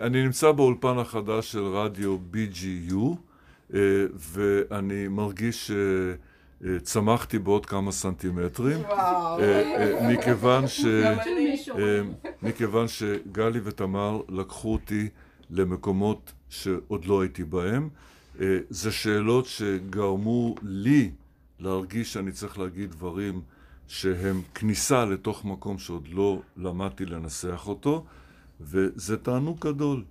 אני נמצא באולפן החדש של רדיו BGU, אה, ואני מרגיש שצמחתי בעוד כמה סנטימטרים. וואו. אה, אה, מכיוון ש... אה, מכיוון שגלי ותמר לקחו אותי למקומות שעוד לא הייתי בהם. אה, זה שאלות שגרמו לי להרגיש שאני צריך להגיד דברים שהם כניסה לתוך מקום שעוד לא למדתי לנסח אותו, וזה תענוג גדול.